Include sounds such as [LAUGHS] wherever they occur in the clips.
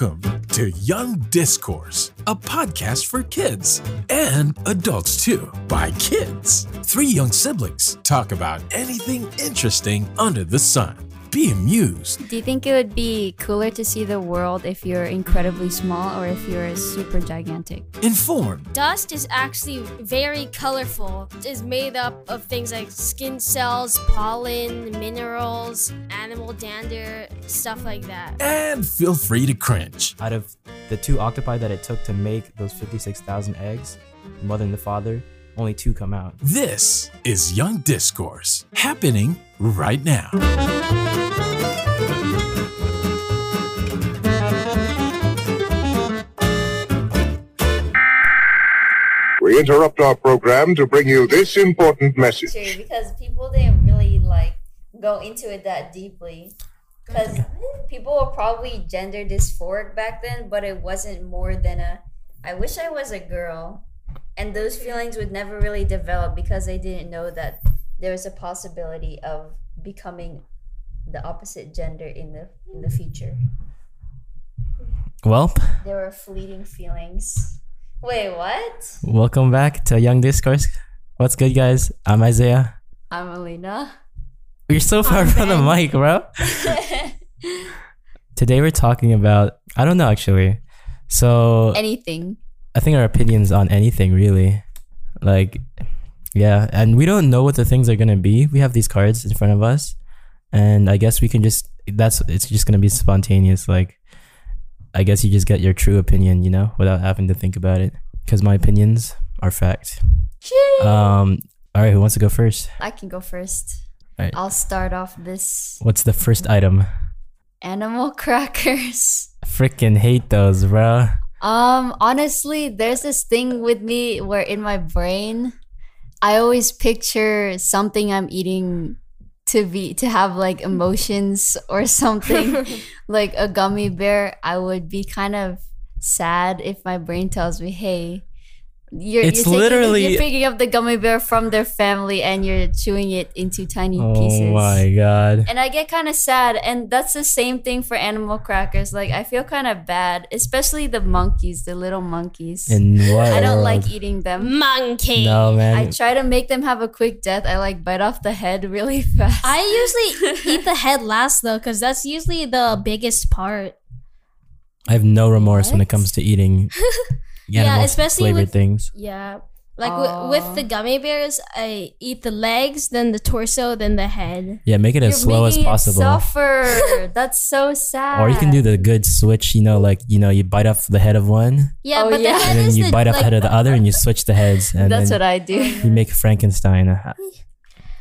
Welcome to Young Discourse, a podcast for kids and adults too, by kids. Three young siblings talk about anything interesting under the sun. Be amused. Do you think it would be cooler to see the world if you're incredibly small or if you're super gigantic? Informed. Dust is actually very colorful. It's made up of things like skin cells, pollen, minerals, animal dander, stuff like that. And feel free to cringe. Out of the two octopi that it took to make those 56,000 eggs, the mother and the father, only two come out. This is Young Discourse, happening right now. We interrupt our program to bring you this important message. True, because people didn't really like go into it that deeply. Because people were probably gender dysphoric back then, but it wasn't more than a I wish I was a girl. And those feelings would never really develop because they didn't know that there was a possibility of becoming the opposite gender in the in the future. Well, There were fleeting feelings. Wait, what? welcome back to Young Discourse. What's good, guys? I'm Isaiah. I'm Alina. You're so far from the mic, bro. [LAUGHS] Today we're talking about, I don't know actually. So, Anything. I think our opinions on anything really. Like, yeah, and we don't know what the things are gonna be. We have these cards in front of us, and I guess we can just that's it's just gonna be spontaneous. Like, I guess you just get your true opinion, you know, without having to think about it. Because my opinions are fact. Um. All right, who wants to go first? I can go first. Right. I'll start off this What's the first item? animal [LAUGHS] crackers. Freaking hate those, bro. Um, honestly, there's this thing with me where in my brain, I always picture something I'm eating to be to have like emotions or something [LAUGHS] [LAUGHS] like a gummy bear. I would be kind of sad if my brain tells me, "Hey, you're, It's you're taking- literally- you're picking up the gummy bear from their family and you're chewing it into tiny Oh pieces." Oh my god. And I get kind of sad. And that's the same thing for animal crackers. Like, I feel kind of bad, especially the monkeys, the little monkeys. In what? I don't like eating them. Monkey. No, man. I try to make them have a quick death. I like bite off the head really [LAUGHS] fast. I usually [LAUGHS] eat the head last though, because that's usually the biggest part. I have no remorse when it comes to eating [LAUGHS] Yeah, animal especially flavored with- things. Yeah. Like wi- with the gummy bears, I eat the legs, then the torso, then the head. Yeah, make it as You're slow as making it possible. Suffer. [LAUGHS] That's so sad. Or you can do the good switch, you know, like you know, you bite off the head of one, Yeah, Oh, but yeah. the head and then you the, bite off like, the head of the other, and you switch the heads, and That's then what I do. you make Frankenstein. [LAUGHS]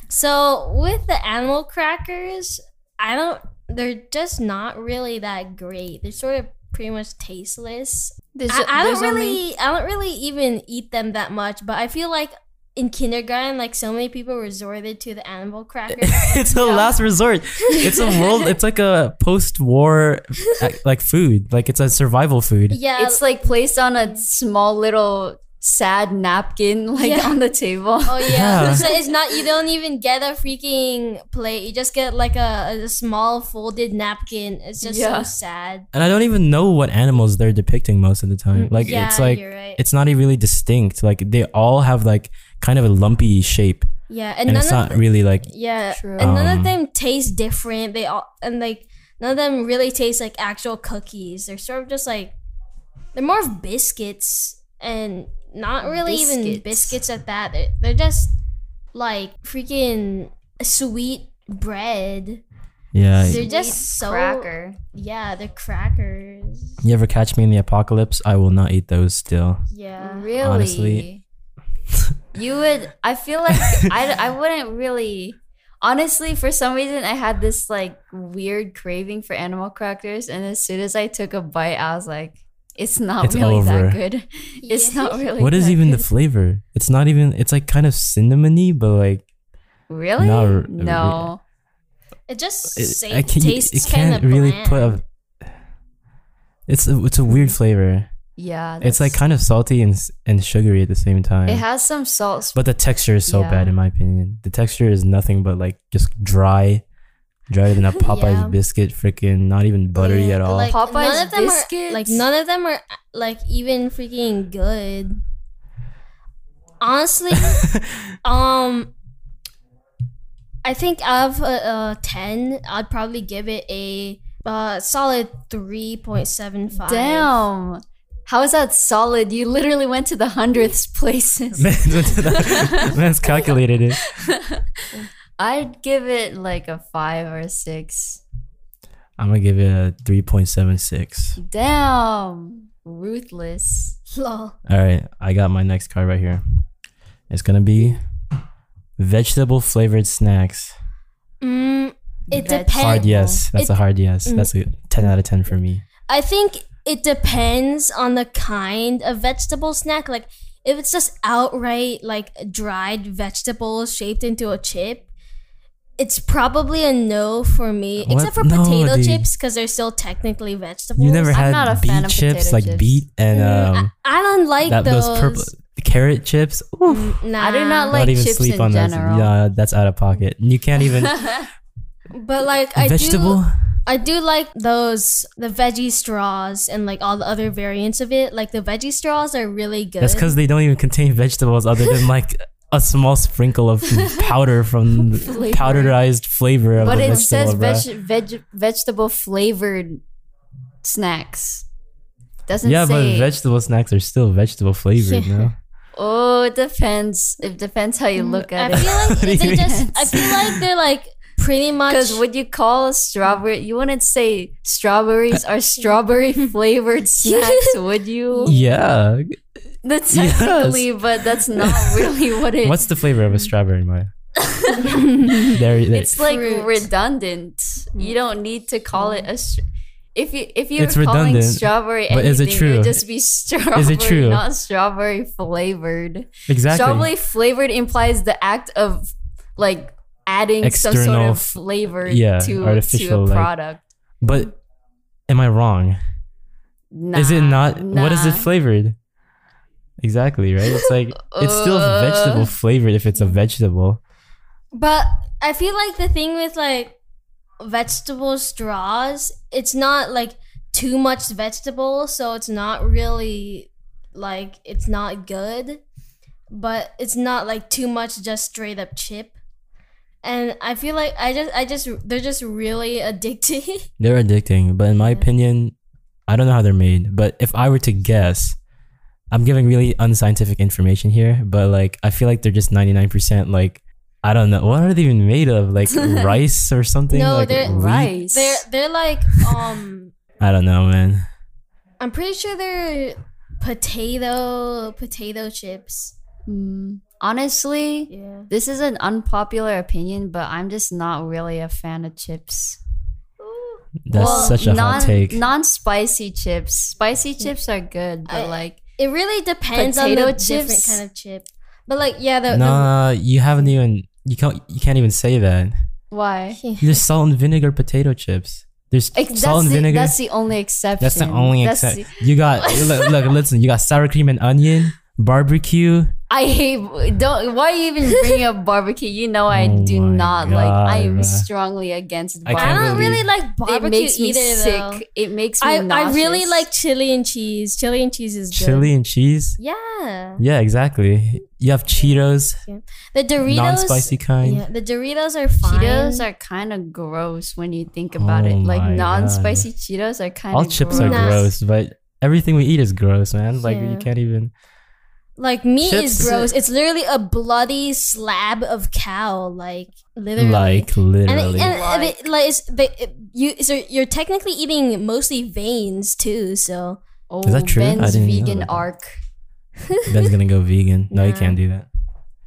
So with the animal crackers, I don't. They're just not really that great. They're sort of pretty much tasteless. There's, I, I don't only- really, I don't really even eat them that much. But I feel like in kindergarten, like so many people resorted to the animal crackers. [LAUGHS] it's the last resort. It's a world. It's like a post-war, [LAUGHS] like food. Like it's a survival food. yeah, It's like placed on a small little sad napkin, [LAUGHS] like Yeah. on the table. Oh yeah. Yeah. So it's not you don't even get a freaking plate. You just get like a, a small folded napkin. It's just Yeah. so sad. And I don't even know what animals they're depicting most of the time. Like Mm, yeah, it's like you're right. it's not even really distinct. Like they all have like kind of a lumpy shape, yeah, and, and none it's of not the- really like yeah, True. and none Um, of them taste different. They all and like none of them really taste like actual cookies. They're sort of just like they're more of biscuits and not really even Biscuits. biscuits at that. They're, they're just like freaking sweet bread. yeah. They're just so cracker. Yeah, they're crackers. You ever catch me in the apocalypse? I will not eat those still. Yeah. Really? honestly. [LAUGHS] you would. I feel like I, I wouldn't really. Honestly, for some reason, I had this like weird craving for animal crackers, and as soon as I took a bite, I was like, "It's not It's really over. that good. It's Yeah. not [LAUGHS] really." What is that even the flavor? It's not even. It's like kind of cinnamony, but like really? not r- no. It just it, sa- I can, tastes It can't of really bland. put a. It's a it's a weird flavor. Yeah. It's like kind of salty and and sugary at the same time. It has some salt. but the texture is so Yeah. bad in my opinion. The texture is nothing but like just dry, dried than a Popeye's Yeah. biscuit, freaking not even buttery Yeah, at all. Like Popeye's none of them biscuits? are like none of them are like even freaking good. Honestly, [LAUGHS] um, I think out of a, a ten, I'd probably give it a uh, solid three point seven five. Damn. How is that solid? You literally went to the hundredths places. [LAUGHS] Man, [LAUGHS] man's calculated it. I'd give it like a five or a six. I'm gonna give it a three point seven six. Damn. Ruthless. [LAUGHS] Lol. All right, I got my next card right here. It's gonna be vegetable flavored snacks. Mm, it Veg- depends. Hard yes. That's It- a hard yes. Mm. That's a ten out of ten for me. I think it depends on the kind of vegetable snack. Like if it's just outright like dried vegetables shaped into a chip, it's probably a no for me. What? Except for No, potato dude. chips because they're still technically vegetables. You never I'm had not a fan beet of chips potato like chips. beet and Mm, um I, I don't like that those. those purple carrot chips. Oof. Mm, Nah. I do not like Not like even chips sleep in on that. general. Yeah, that's out of pocket. You can't even [LAUGHS] But like I vegetable. do, I do like those the veggie straws and like all the other variants of it. Like the veggie straws are really good. That's because they don't even contain vegetables other than like a small sprinkle of [LAUGHS] powder from Flavor. powderized flavor of But it vegetable. says bruh. veg- veg- vegetable flavored snacks. Doesn't yeah, but vegetable snacks are still vegetable flavored. Yeah. No, [LAUGHS] oh, it depends. It depends how you mm, look at I it. feel like [LAUGHS] What do you they just. I feel like they're like pretty much. Because what you call a strawberry, you wouldn't say strawberries are strawberry flavored snacks, would you? yeah. That's [LAUGHS] Yes. technically, but that's not [LAUGHS] really what it. What's the flavor of a strawberry, Maya? [LAUGHS] there, there. it's like Fruit. redundant. Mm. You don't need to call it a. Str- if you if you're It's calling redundant, strawberry but is it true? it'd just be strawberry, is it true? not strawberry flavored. exactly. Strawberry flavored implies the act of like adding some sort of flavor yeah, to to artificial, a like- product. But am I wrong? is it Nah, not? What is it flavored? Exactly, right? It's like it's still [LAUGHS] Uh. vegetable flavored if it's a vegetable. But I feel like the thing with like vegetable straws, it's not like too much vegetable, so it's not really like it's not good. But it's not like too much just straight up chip. And I feel like I just I just they're just really [LAUGHS] addicting. They're addicting, but in my opinion, I don't know how they're made. But if I were to guess, I'm giving really unscientific information here, but like I feel like they're just 99% like I don't know what are they even made of? Like [LAUGHS] rice or something? No, like they're- Rice. they're they're like um [LAUGHS] I don't know, man. I'm pretty sure they're potato potato chips. Mm, honestly, Yeah. this is an unpopular opinion, but I'm just not really a fan of chips. That's such a non, hot take. Non-spicy chips. Spicy chips are good, but I- like It really depends Potato on the different chips? kind of chip. But like yeah, the, nah, you haven't even you can't you can't even say that. why? the There's salt and vinegar potato chips. There's Ex- salt that's, and the, vinegar. that's the only exception. That's the only exception. You got look, look, listen. You got sour cream and onion, barbecue. I hate. Don't. Why are you even bringing up barbecue? You know I [LAUGHS] Oh do my not like. I am bruh. strongly against I barbecue. I can't don't believe- really like it makes me either sick. though. It makes me. I, I really like chili and cheese. Chili and cheese is good. Chili and cheese. Yeah. Yeah, exactly. You have Cheetos, The Doritos non-spicy kind. Yeah, the Doritos are fine. Cheetos are kind of gross when you think oh about Oh it. Like non-spicy Cheetos are kind of All chips are Nah. gross, but everything we eat is gross, man. Like Yeah. you can't even. Like meat Chips- is gross. It's literally a bloody slab of cow. Like literally. Like and, it, literally. and, and it, like it's, they, it, you so you're technically eating mostly veins too. So Oh, Is that true? I Ben's didn't know vegan that. arc. [LAUGHS] Ben's gonna go vegan. No, you Nah. can't do that,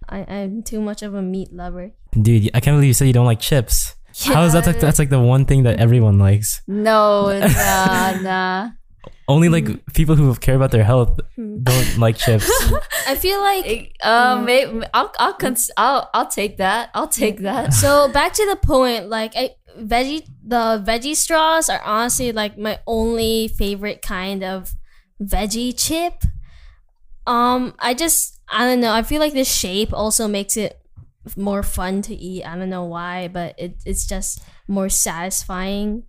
I, I'm too much of a meat lover. dude. I can't believe you said you don't like chips. How is that? Like, that's like the one thing that everyone likes. No, [LAUGHS] nah, nah. Only like people who care about their health Hmm. don't like chips. [LAUGHS] I feel like Um, may- I'll, I'll, cons- I'll, I'll take that. I'll take that. [LAUGHS] so back to the point like I, veggie the veggie straws are honestly like my only favorite kind of veggie chip um i just i don't know i feel like the shape also makes it more fun to eat. I don't know why, but it, it's just more satisfying.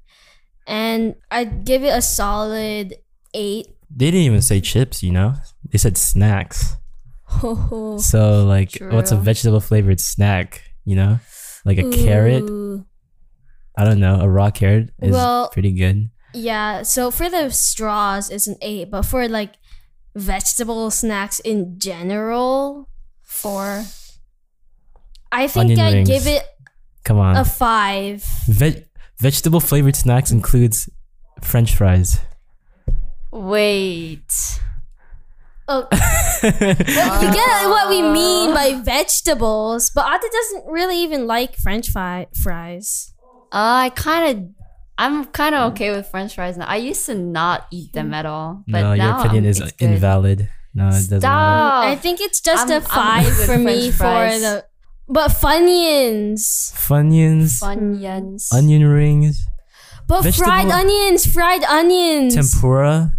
And I'd give it a solid eight. They didn't even say chips, you know? They said snacks. Oh, So like what's a vegetable flavored snack, you know? Like a carrot? I don't know, a raw carrot is Well- pretty good. Yeah, so for the straws, it's an eight, but for like vegetable snacks in general, Four. I think rings. give it Come on. a five. Ve- vegetable flavored snacks includes french fries. Wait. Oh, [LAUGHS] you get what we mean by vegetables, but Ate doesn't really even like French fry- fries. Uh, I kind of, I'm kind of okay with French fries now. I used to not eat them at all, but no, your now opinion I'm- is it's good. invalid. No, it doesn't matter. Stop. I think it's just I'm- a I'm five good with for me French for the. But Funyuns, Funyuns, Funyuns. onion rings, but fried onions, fried onions. tempura.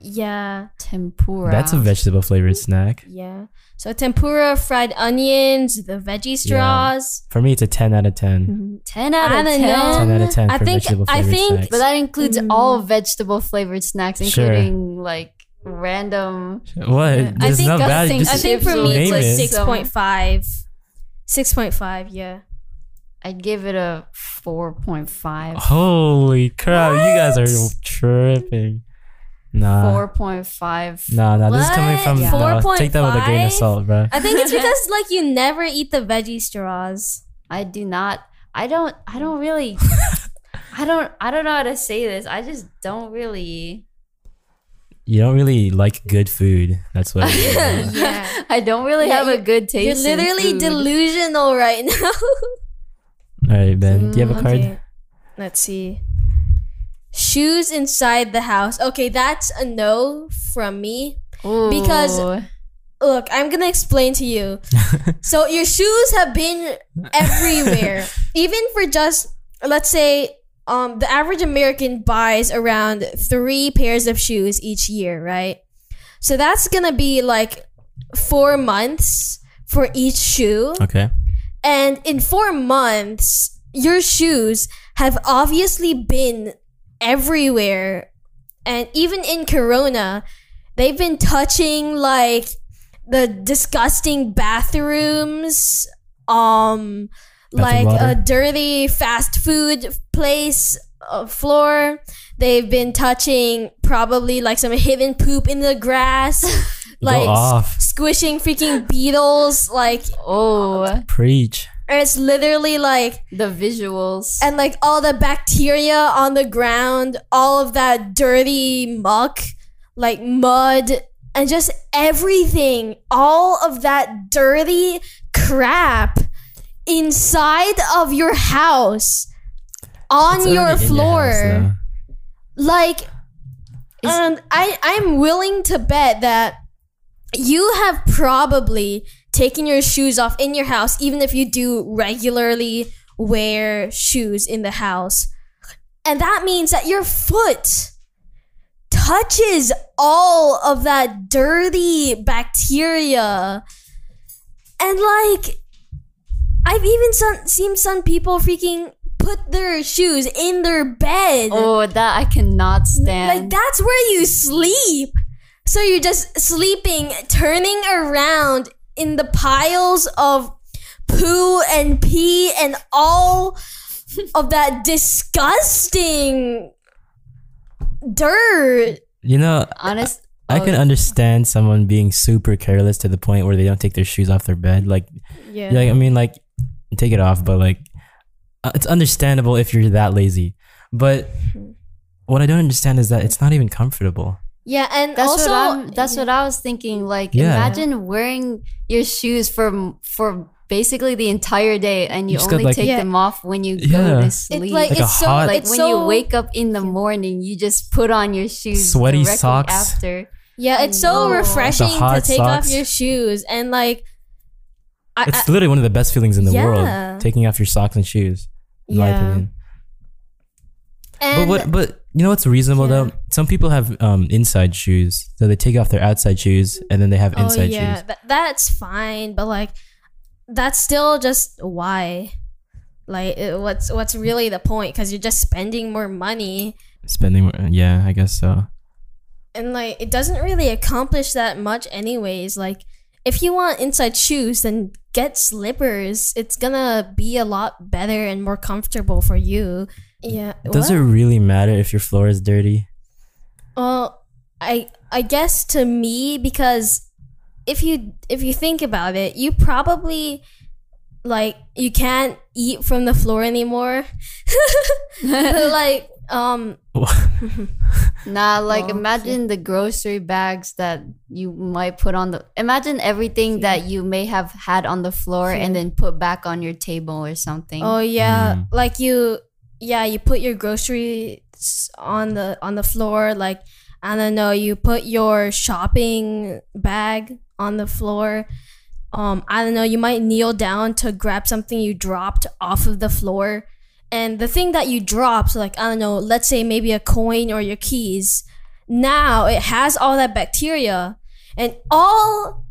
Yeah, Tempura. That's a vegetable flavored snack. yeah. So tempura, fried onions, the veggie straws. For me, it's a 10 out of 10. 10 out of 10. know. 10 out of 10 I for think- vegetable I think- snacks. But that includes Mm. all vegetable flavored snacks, Sure. including like random. what? I It's think not I bad. think- Just I think for me it's like it. six some- point five. Six point five, yeah. I'd give it a 4.5. Holy crap, you guys are tripping. Nah. 4.5. Nah, nah, this is coming from. Yeah. No, take that with a grain of salt, bro. I think it's [LAUGHS] because like you never eat the veggie straws. I do not. I don't. I don't really. [LAUGHS] I don't. I don't know how to say this. I just don't really. You don't really like good food. That's what. it is. [LAUGHS] Yeah. I don't really Yeah, have a good taste. You're in literally food. delusional right now. All right, Ben. Do you have a card? Mm, Okay, Let's see. Shoes inside the house. Okay, that's a no from me. because- Look, I'm gonna explain to you. [LAUGHS] so your shoes have been everywhere. [LAUGHS] Even for just let's say um the average American buys around 3 pairs of shoes each year, right? So that's going to be like 4 months for each shoe. Okay. And in 4 months, your shoes have obviously been everywhere. And even in corona, they've been touching like the disgusting bathrooms, um, Bath like water. a dirty fast food place uh, floor. They've been touching probably like some hidden poop in the grass, [LAUGHS] like Go off. squishing freaking beetles. Like Oh, Preach. It's literally like the visuals. and like all the bacteria on the ground, all of that dirty muck, like mud, and just everything, all of that dirty crap inside of your house on It's your already in floor. house, like and I I'm willing to bet that you have probably taken your shoes off in your house even if you do regularly wear shoes in the house. And that means that your foot touches all of that dirty bacteria. And like I've even some, seen some people freaking put their shoes in their bed. oh, that I cannot stand. Like that's where you sleep. So you're just sleeping, turning around in the piles of poo and pee and all of that disgusting dirt. You know, Honest. I oh, can understand someone being super careless to the point where they don't take their shoes off their bed. Like, Yeah. like I mean, like, take it off, but like, uh, it's understandable if you're that lazy. But what I don't understand is that it's not even comfortable. Yeah, and That's also what I'm. That's what I was thinking. Like, Yeah. imagine wearing your shoes for for basically the entire day, and you, You just got, only like- take Yeah. them off when you Yeah. go to it's sleep. like, Like it's so hot- like it's when so, you wake up in the morning, you just put on your shoes. Sweaty socks. after. Yeah, it's so No. refreshing to hot take off your shoes and like I, It's I- literally one of the best feelings in the Yeah. world, taking off your socks and shoes. In my Yeah. opinion. and but what? But you know what's reasonable Yeah. though? Some people have um inside shoes, so they take off their outside shoes and then they have oh inside yeah, shoes. that, that's fine, but like that's still just why. Like, it- what's what's really the point? Because you're just spending more money, Spending, more- yeah, I guess so. and like it doesn't really accomplish that much, anyways. Like, if you want inside shoes, then get slippers. It's gonna be a lot better and more comfortable for you. Yeah. Does what? it really matter if your floor is dirty? Well, I I guess to me because if you if you think about it, you probably like you can't eat from the floor anymore. [LAUGHS] like um [LAUGHS] Nah, like Well, imagine the grocery bags that you might put on the. Imagine everything that you may have had on the floor and then put back on your table or something. oh yeah, Mm. like you yeah, you put your groceries on the on the floor like I don't know, you put your shopping bag on the floor. Um, I don't know, you might kneel down to grab something you dropped off of the floor. And the thing that you dropped, like, I don't know, let's say maybe a coin or your keys, now it has all that bacteria. And all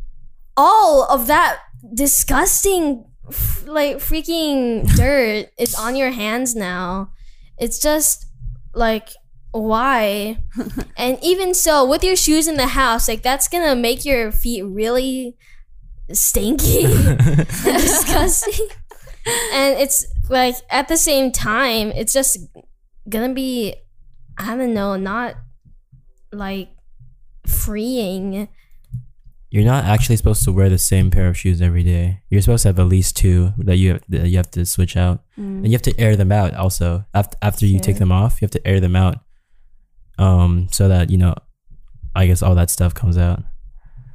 all of that disgusting f- like freaking dirt is on your hands now. It's just like why? [LAUGHS] and even so, with your shoes in the house, like that's gonna make your feet really stinky and [LAUGHS] [LAUGHS] disgusting. and it's like at the same time, it's just gonna be I don't know, not like freeing. You're not actually supposed to wear the same pair of shoes every day. You're supposed to have at least two that you have, that you have to switch out, and you have to air them out. Also, after after you take them off, you have to air them out, um, so that you know, I guess all that stuff comes out.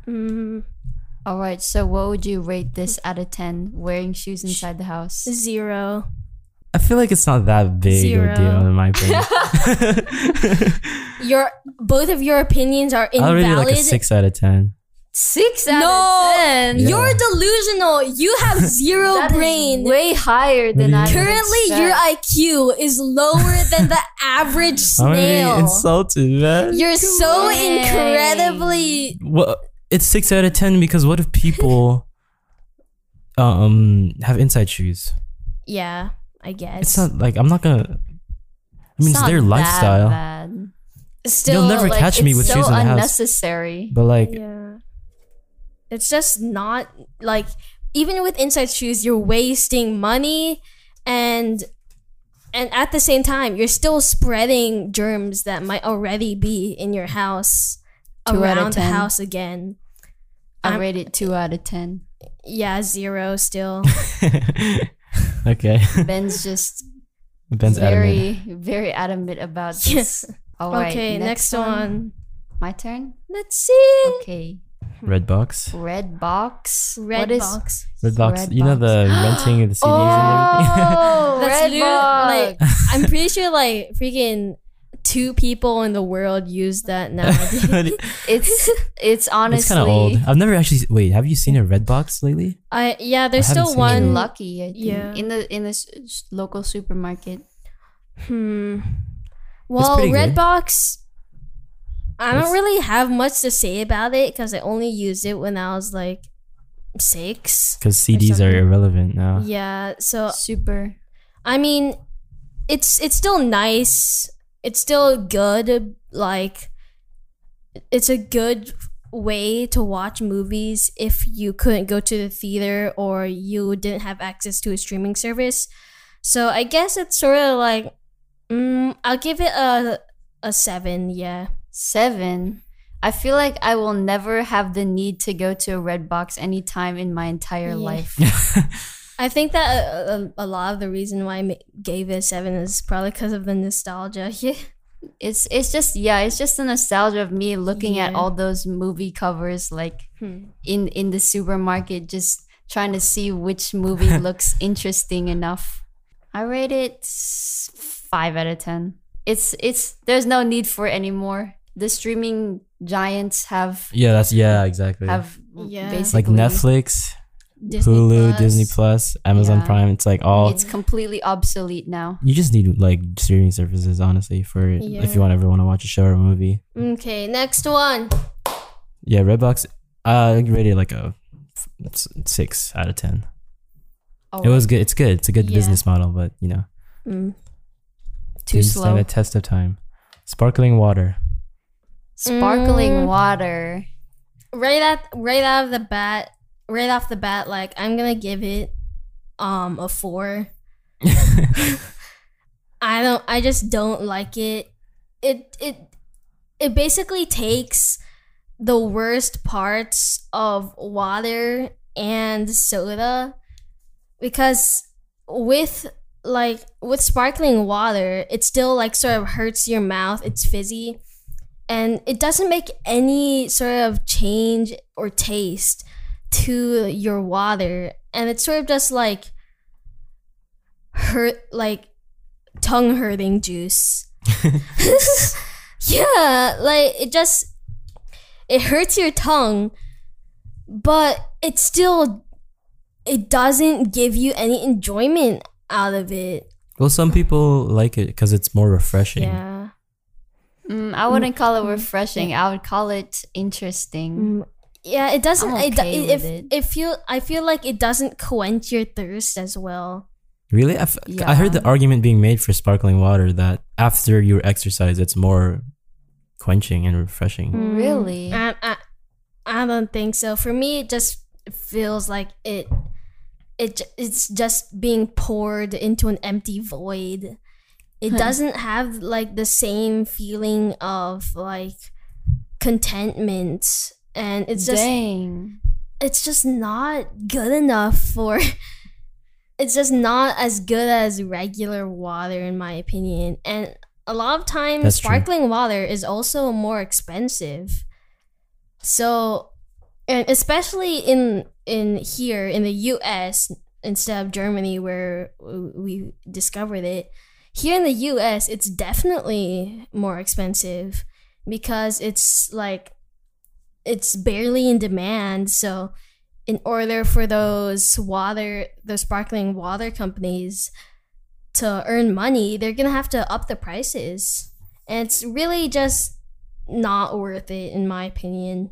Mm, All right, so what would you rate this out of 10 wearing shoes inside the house? zero. I feel like it's not that big of a deal in my [LAUGHS] opinion. [LAUGHS] [LAUGHS] Your both of your opinions are invalid. I'll rate it like a six out of ten. Six out No, of 10. Yeah. You're delusional. You have [LAUGHS] zero That is brain. way higher than I would Currently, your. IQ is lower than the [LAUGHS] average I'm snail. insulted, man. You're so Dang. incredibly. Well, it's six out of ten because what if people [LAUGHS] um have inside shoes? Yeah, I guess. It's not like I'm not gonna. I mean, it's, not their that lifestyle, bad. Still, You'll never like, catch me with so shoes in the house. unnecessary. but like, Yeah. It's just not like even with inside shoes, you're wasting money and and at the same time, you're still spreading germs that might already be in your house Two out of around the 10. house again. I I'm- rate it 2 out of 10. Yeah, zero still. [LAUGHS] [LAUGHS] okay, Ben's just Ben's very, adamant. very adamant about Yeah. this. All right, okay, next, one. My turn? Let's see. Okay. Red box, Red box. Red what is box. red box. Red you know the renting of the CDs and everything. Oh, [LAUGHS] That's red box. like I'm pretty sure like freaking two people in the world use that now. [LAUGHS] [LAUGHS] it's it's honestly it's kind of old. I've never actually. Wait, have you seen a red box lately? I yeah, there's I still one. it. lucky. I think. Yeah. In the in the s- s- local supermarket. Hmm. Well, pretty good. Redbox. I don't really have much to say about it because I only used it when I was like six. Because CDs are irrelevant now. Yeah, so Super. I mean, it's it's still nice. It's still good. Like, it's a good way to watch movies if you couldn't go to the theater or you didn't have access to a streaming service. So I guess it's sort of like, mm, I'll give it a a seven. Yeah. Seven. I feel like I will never have the need to go to a red box anytime in my entire Yeah. life. [LAUGHS] I think that a, a, a lot of the reason why I gave it a seven is probably because of the nostalgia. [LAUGHS] Yeah. It's it's just yeah, it's just the nostalgia of me looking at all those movie covers like Hmm. in in the supermarket just trying to see which movie [LAUGHS] looks interesting enough. I rate it 5 out of 10. It's it's there's no need for it anymore. The streaming giants have Yeah, that's yeah, exactly. have Yeah. basically like Netflix, Disney Hulu, Plus. Disney Plus, Amazon Yeah. Prime. It's like all. it's completely obsolete now. you just need like streaming services, honestly, for if you want ever want to watch a show or a movie. Okay, next one. Yeah, Redbox. Uh, I rate like a six out of ten. Oh, It was good. It's good. It's a good Yeah. business model, but you know, Mm. too didn't stand slow. a test of time. Sparkling water. Sparkling Mm. water. Right at right out of the bat, right off the bat, like I'm gonna give it um a four. [LAUGHS] I don't. I just don't like it. It it it basically takes the worst parts of water and soda because with like with sparkling water, it still like sort of hurts your mouth. It's fizzy, and it doesn't make any sort of change or taste to your water, and it's sort of just like hurt like tongue hurting juice. [LAUGHS] [LAUGHS] yeah, like it just it hurts your tongue, but it still it doesn't give you any enjoyment out of it. well, some people like it because it's more refreshing. Yeah. Mm, I wouldn't call it refreshing. I would call it interesting. Mm, Yeah, it doesn't. I'm it, okay it, with if, it. it feel, I feel like it doesn't quench your thirst as well. Really? I heard the argument being made for sparkling water that after your exercise, it's more quenching and refreshing. Mm. Really? I, I, I don't think so. For me, it just feels like it. It it's just being poured into an empty void. It Huh. doesn't have like the same feeling of like contentment, and it's just Dang. it's just not good enough for [LAUGHS] it's just not as good as regular water in my opinion and a lot of times That's true. sparkling water is also more expensive so and especially in in here in the US instead of Germany where we discovered it here in the US it's definitely more expensive because it's like it's barely in demand so in order for those water those sparkling water companies to earn money they're gonna have to up the prices and it's really just not worth it in my opinion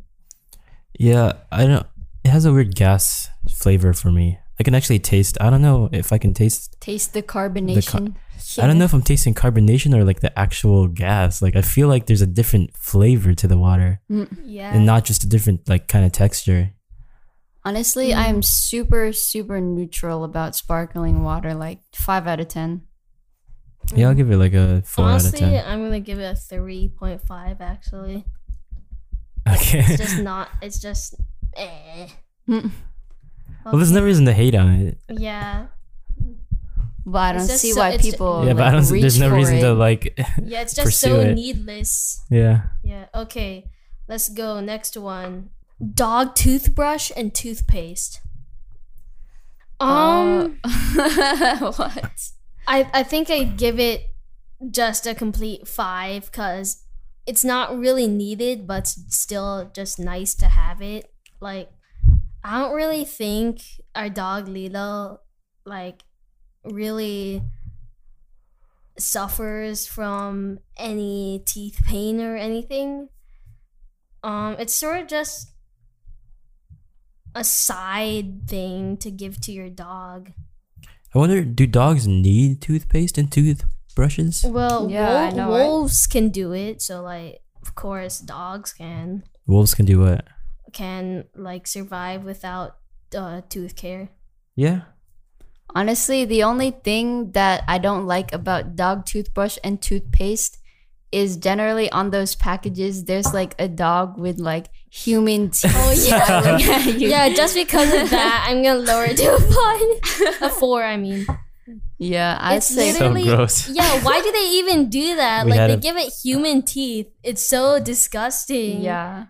Yeah, I don't. It has a weird gas flavor for me. I can actually taste. I don't know if I can taste. Taste the carbonation. I don't know if I'm tasting carbonation or like the actual gas. Like I feel like there's a different flavor to the water, yeah and not just a different like kind of texture. Honestly, Mm. I'm super, super neutral about sparkling water. Like five out of ten. Yeah, I'll give it like a four honestly out of ten. i'm gonna give it a 3.5 actually Okay. it's just [LAUGHS] not it's just eh. Mm. well, there's no reason to hate on it. yeah But I don't just see so- why it's ju- people. yeah, but I don't. There's no reason it. to like. [LAUGHS] yeah it's just so it. needless yeah. Yeah. Okay. Let's go next one. Dog toothbrush and toothpaste. Um, Uh, [LAUGHS] what? I I think I give it just a complete five because it's not really needed, but it's still just nice to have it. Like, I don't really think our dog Lilo like really suffers from any teeth pain or anything. Um, it's sort of just a side thing to give to your dog. I wonder, do dogs need toothpaste and toothbrushes? Well, Yeah, I wol- know, right? wolves can do it, so like, of course, dogs can Wolves can do what? can like survive without uh, tooth care. Yeah. Honestly, the only thing that I don't like about dog toothbrush and toothpaste is generally on those packages. There's like a dog with like human teeth. Oh yeah, smiling at you. yeah. Just because of that, I'm gonna lower it to a five, [LAUGHS] a four. I mean, yeah. I'd it's say So gross. yeah. Why do they even do that? We like they a- give it human teeth. It's so disgusting. yeah.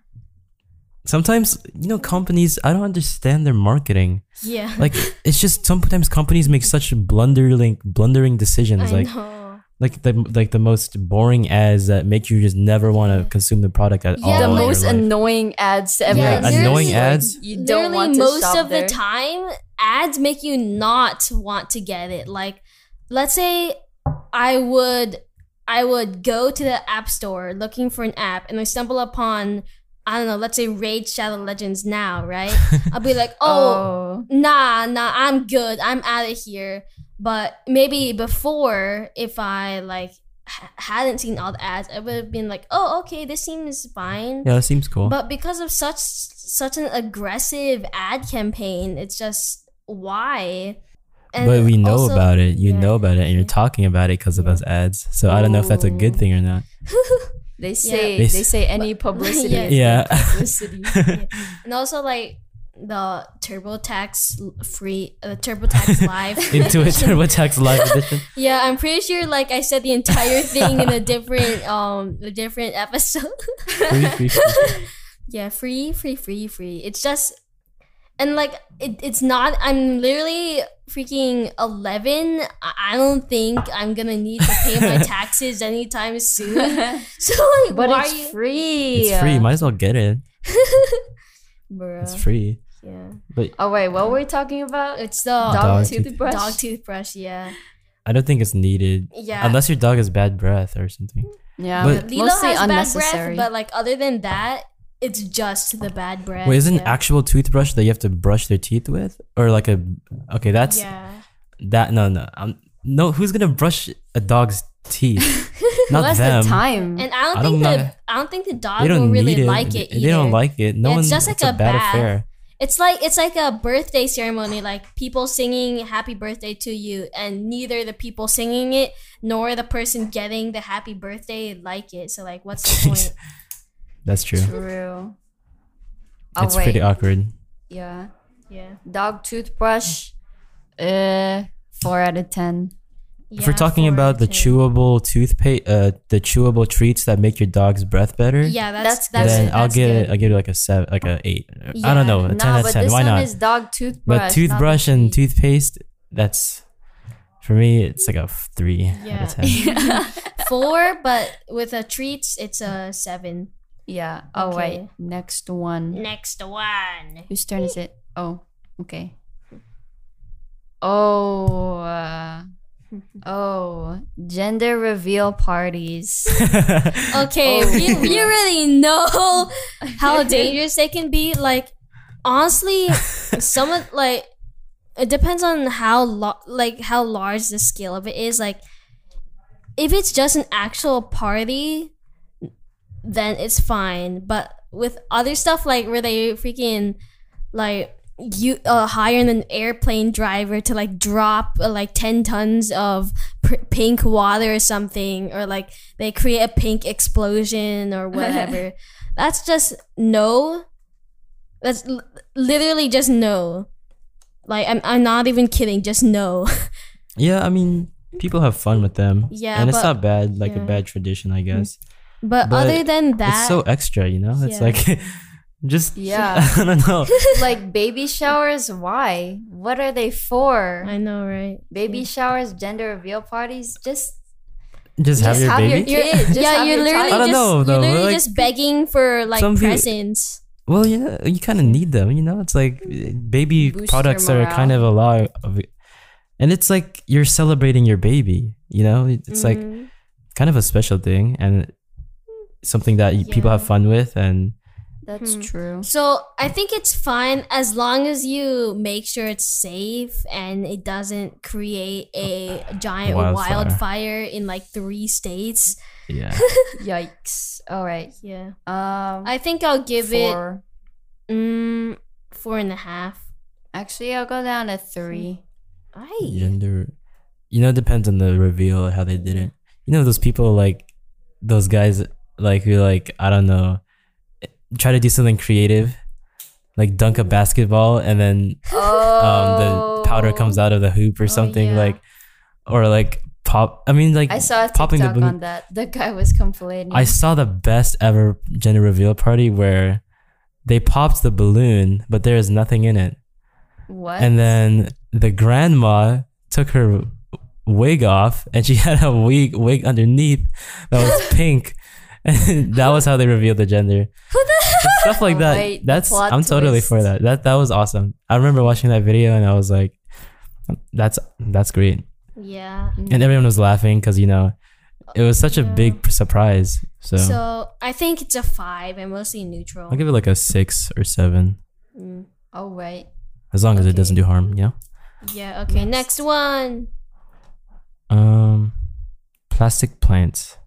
Sometimes, you know, companies, I don't understand their marketing. yeah. [LAUGHS] Like, it's just sometimes companies make such blundering, blundering decisions. I like, know. like the like the most boring ads that make you just never want to consume the product at Yeah, all. the most annoying ads to ever Yeah, exist. annoying Like, ads? you don't Literally want to most shop of there. the time ads make you not want to get it like let's say i would i would go to the app store looking for an app and i stumble upon I don't know, let's say Raid Shadow Legends now, right? [LAUGHS] I'll be like, oh. oh, nah, nah, I'm good. I'm out of here. But maybe before, if I like h- hadn't seen all the ads, I would have been like, oh, okay, this seems fine. Yeah, that seems cool. But because of such such an aggressive ad campaign, it's just why. And but we know also- about it. You yeah, know about it, and you're talking about it because of those ads. So I don't know if that's a good thing or not. [LAUGHS] They say They they, say [LAUGHS] any publicity Yeah. Yeah. publicity. Yeah. and also like the TurboTax l- free, uh, TurboTax [LAUGHS] live. Into a [LAUGHS] TurboTax live edition. yeah, I'm pretty sure like I said the entire thing in a different um a different episode. Free, free, free. yeah, free, free, free, free. It's just and like it, it's not. I'm literally freaking eleven. I I don't think I'm gonna need to pay my [LAUGHS] taxes anytime soon. [LAUGHS] So like, but why it's are you? free. It's free. Might as well get it. [LAUGHS] Bruh. It's free. Yeah, But Oh wait, what were we talking about? it's the Dog, Dog toothbrush. dog toothbrush. Yeah, I don't think it's needed. yeah. Unless your dog has bad breath or something. Yeah, But- Lilo mostly has bad unnecessary. breath, but like other than that, it's just the bad breath. Wait, isn't yeah. actual toothbrush that you have to brush their teeth with, or like a? Okay, that's yeah. that. No, no, um, no. Who's gonna brush a dog's teeth? Who [LAUGHS] Not has them. the time? And I don't I think don't the know. I don't think the dog will really need it. like it They don't like it. No Yeah, one. it's just like a, a bad bath. affair. It's like it's like a birthday ceremony, like people singing "Happy Birthday" to you, and neither the people singing it nor the person getting the happy birthday like it. So like, what's the [LAUGHS] point? That's true. True. Oh, it's wait. pretty awkward. Yeah. Yeah. Dog toothbrush. Uh, four out of ten. if we're talking about the ten. chewable toothpaste, uh, the chewable treats that make your dog's breath better, yeah, that's That's- that's then I'll that's give I'll give it like a seven, like a eight. I don't know, a ten no, out of but ten. this Why one not? is dog toothbrush. But toothbrush and the toothpaste, that's for me. It's like a f- three out Yeah. of ten. [LAUGHS] four, but with a treats, it's a seven. Yeah. Oh Okay. wait. Next one. Next one. Whose turn is it? Oh, okay. Oh, uh, [LAUGHS] oh, gender reveal parties. [LAUGHS] Okay, Oh. we, we already know [LAUGHS] how dangerous they can be. Like, honestly, some of like it depends on how lo- like how large the scale of it is. Like, if it's just an actual party, then it's fine. But with other stuff like where they freaking like you uh, hire an airplane driver to like drop uh, like 10 tons of pr- pink water or something or like they create a pink explosion or [LAUGHS] whatever that's just no that's l- literally just no like I'm, I'm not even kidding just no [LAUGHS] yeah, I mean, people have fun with them. Yeah, and it's not bad. Like yeah. a bad tradition, I guess. But, But other than that it's so extra, you know. It's Yeah. like [LAUGHS] just [LAUGHS] Yeah. I don't know. [LAUGHS] like baby showers. Why? What are they for? i know right Baby showers, gender reveal parties. Just Just have your have your baby. kid. Just yeah have you're your literally child. I don't just know, you're though, literally like, just begging for like some people- presents Well, yeah, you kind of need them. You know, it's like uh, baby Boost products are kind of a lot of, and it's like you're celebrating your baby. You know, it's like Mhm. kind of a special thing and something that you people have fun with. And that's Hmm. true. So I think it's fine as long as you make sure it's safe and it doesn't create a giant Wildfire. wildfire, in like three states. yeah, [LAUGHS] Yikes. All right. Yeah, Um, I think I'll give four. it mm, four and a half. Actually, I'll go down to three. Aye. gender. You know, it depends on the reveal how they did it. You know, those people like those guys like who like I don't know try to do something creative, like dunk a basketball and then Oh, um, the powder comes out of the hoop or something yeah. like, or like pop. I mean, like I saw a popping the TikTok balloon. on that. The guy was complaining. I saw the best ever gender reveal party where they popped the balloon, but there is nothing in it, what? and then the grandma took her wig off, and she [LAUGHS] had a wig wig underneath that was [LAUGHS] pink. And [LAUGHS] that was how they revealed the gender. Just stuff like that. wait, the That's I'm totally for that. That that was awesome. I remember watching that video and I was like, that's that's great. Yeah. And everyone was laughing because you know it was such a big surprise. So, So I think it's a five and mostly neutral. I'll give it like a six or seven, Mm. Oh right. as long as it doesn't do harm. Yeah. Yeah. Okay. Next one. Um, plastic plants.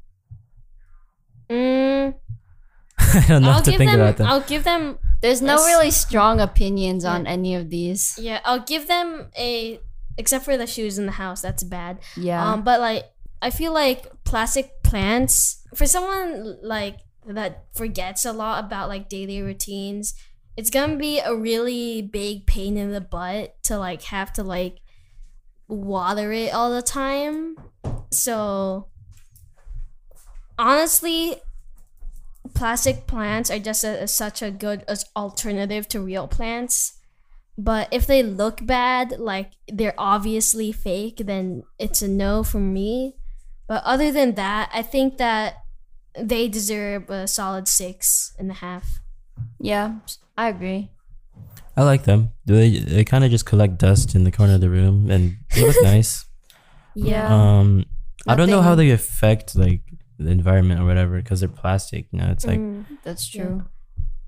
Mm, [LAUGHS] I don't know I'll what to give think them. about them. I'll give them. There's no Yes. really strong opinions on any of these. Yeah. I'll give them a. Except for the shoes in the house, that's bad. Yeah. Um, but like, I feel like plastic plants for someone like that forgets a lot about like daily routines. It's gonna be a really big pain in the butt to like have to like water it all the time. So honestly, plastic plants are just a, such a good as alternative to real plants. But if they look bad, like they're obviously fake, then it's a no from me. But other than that, I think that they deserve a solid six and a half. yeah, I agree. I like them. They they kind of just collect dust in the corner of the room, and they look [LAUGHS] nice. Yeah. Um, I don't know how they affect like the environment or whatever because they're plastic. You know, it's like Mm. That's true.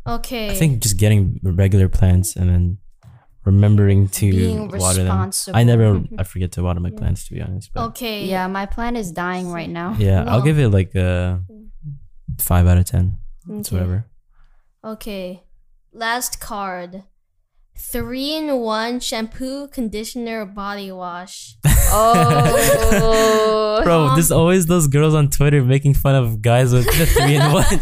Okay. I think just getting regular plants and then remembering to Being water them. I never I forget to water my plants to be honest. But okay. Yeah, my plant is dying right now. yeah, I'll give it like a five out of ten. It's Okay. whatever. Okay. Last card. Three in one shampoo, conditioner, body wash. Oh. [LAUGHS] Bro, Um, there's always those girls on Twitter making fun of guys with the three in one. [LAUGHS]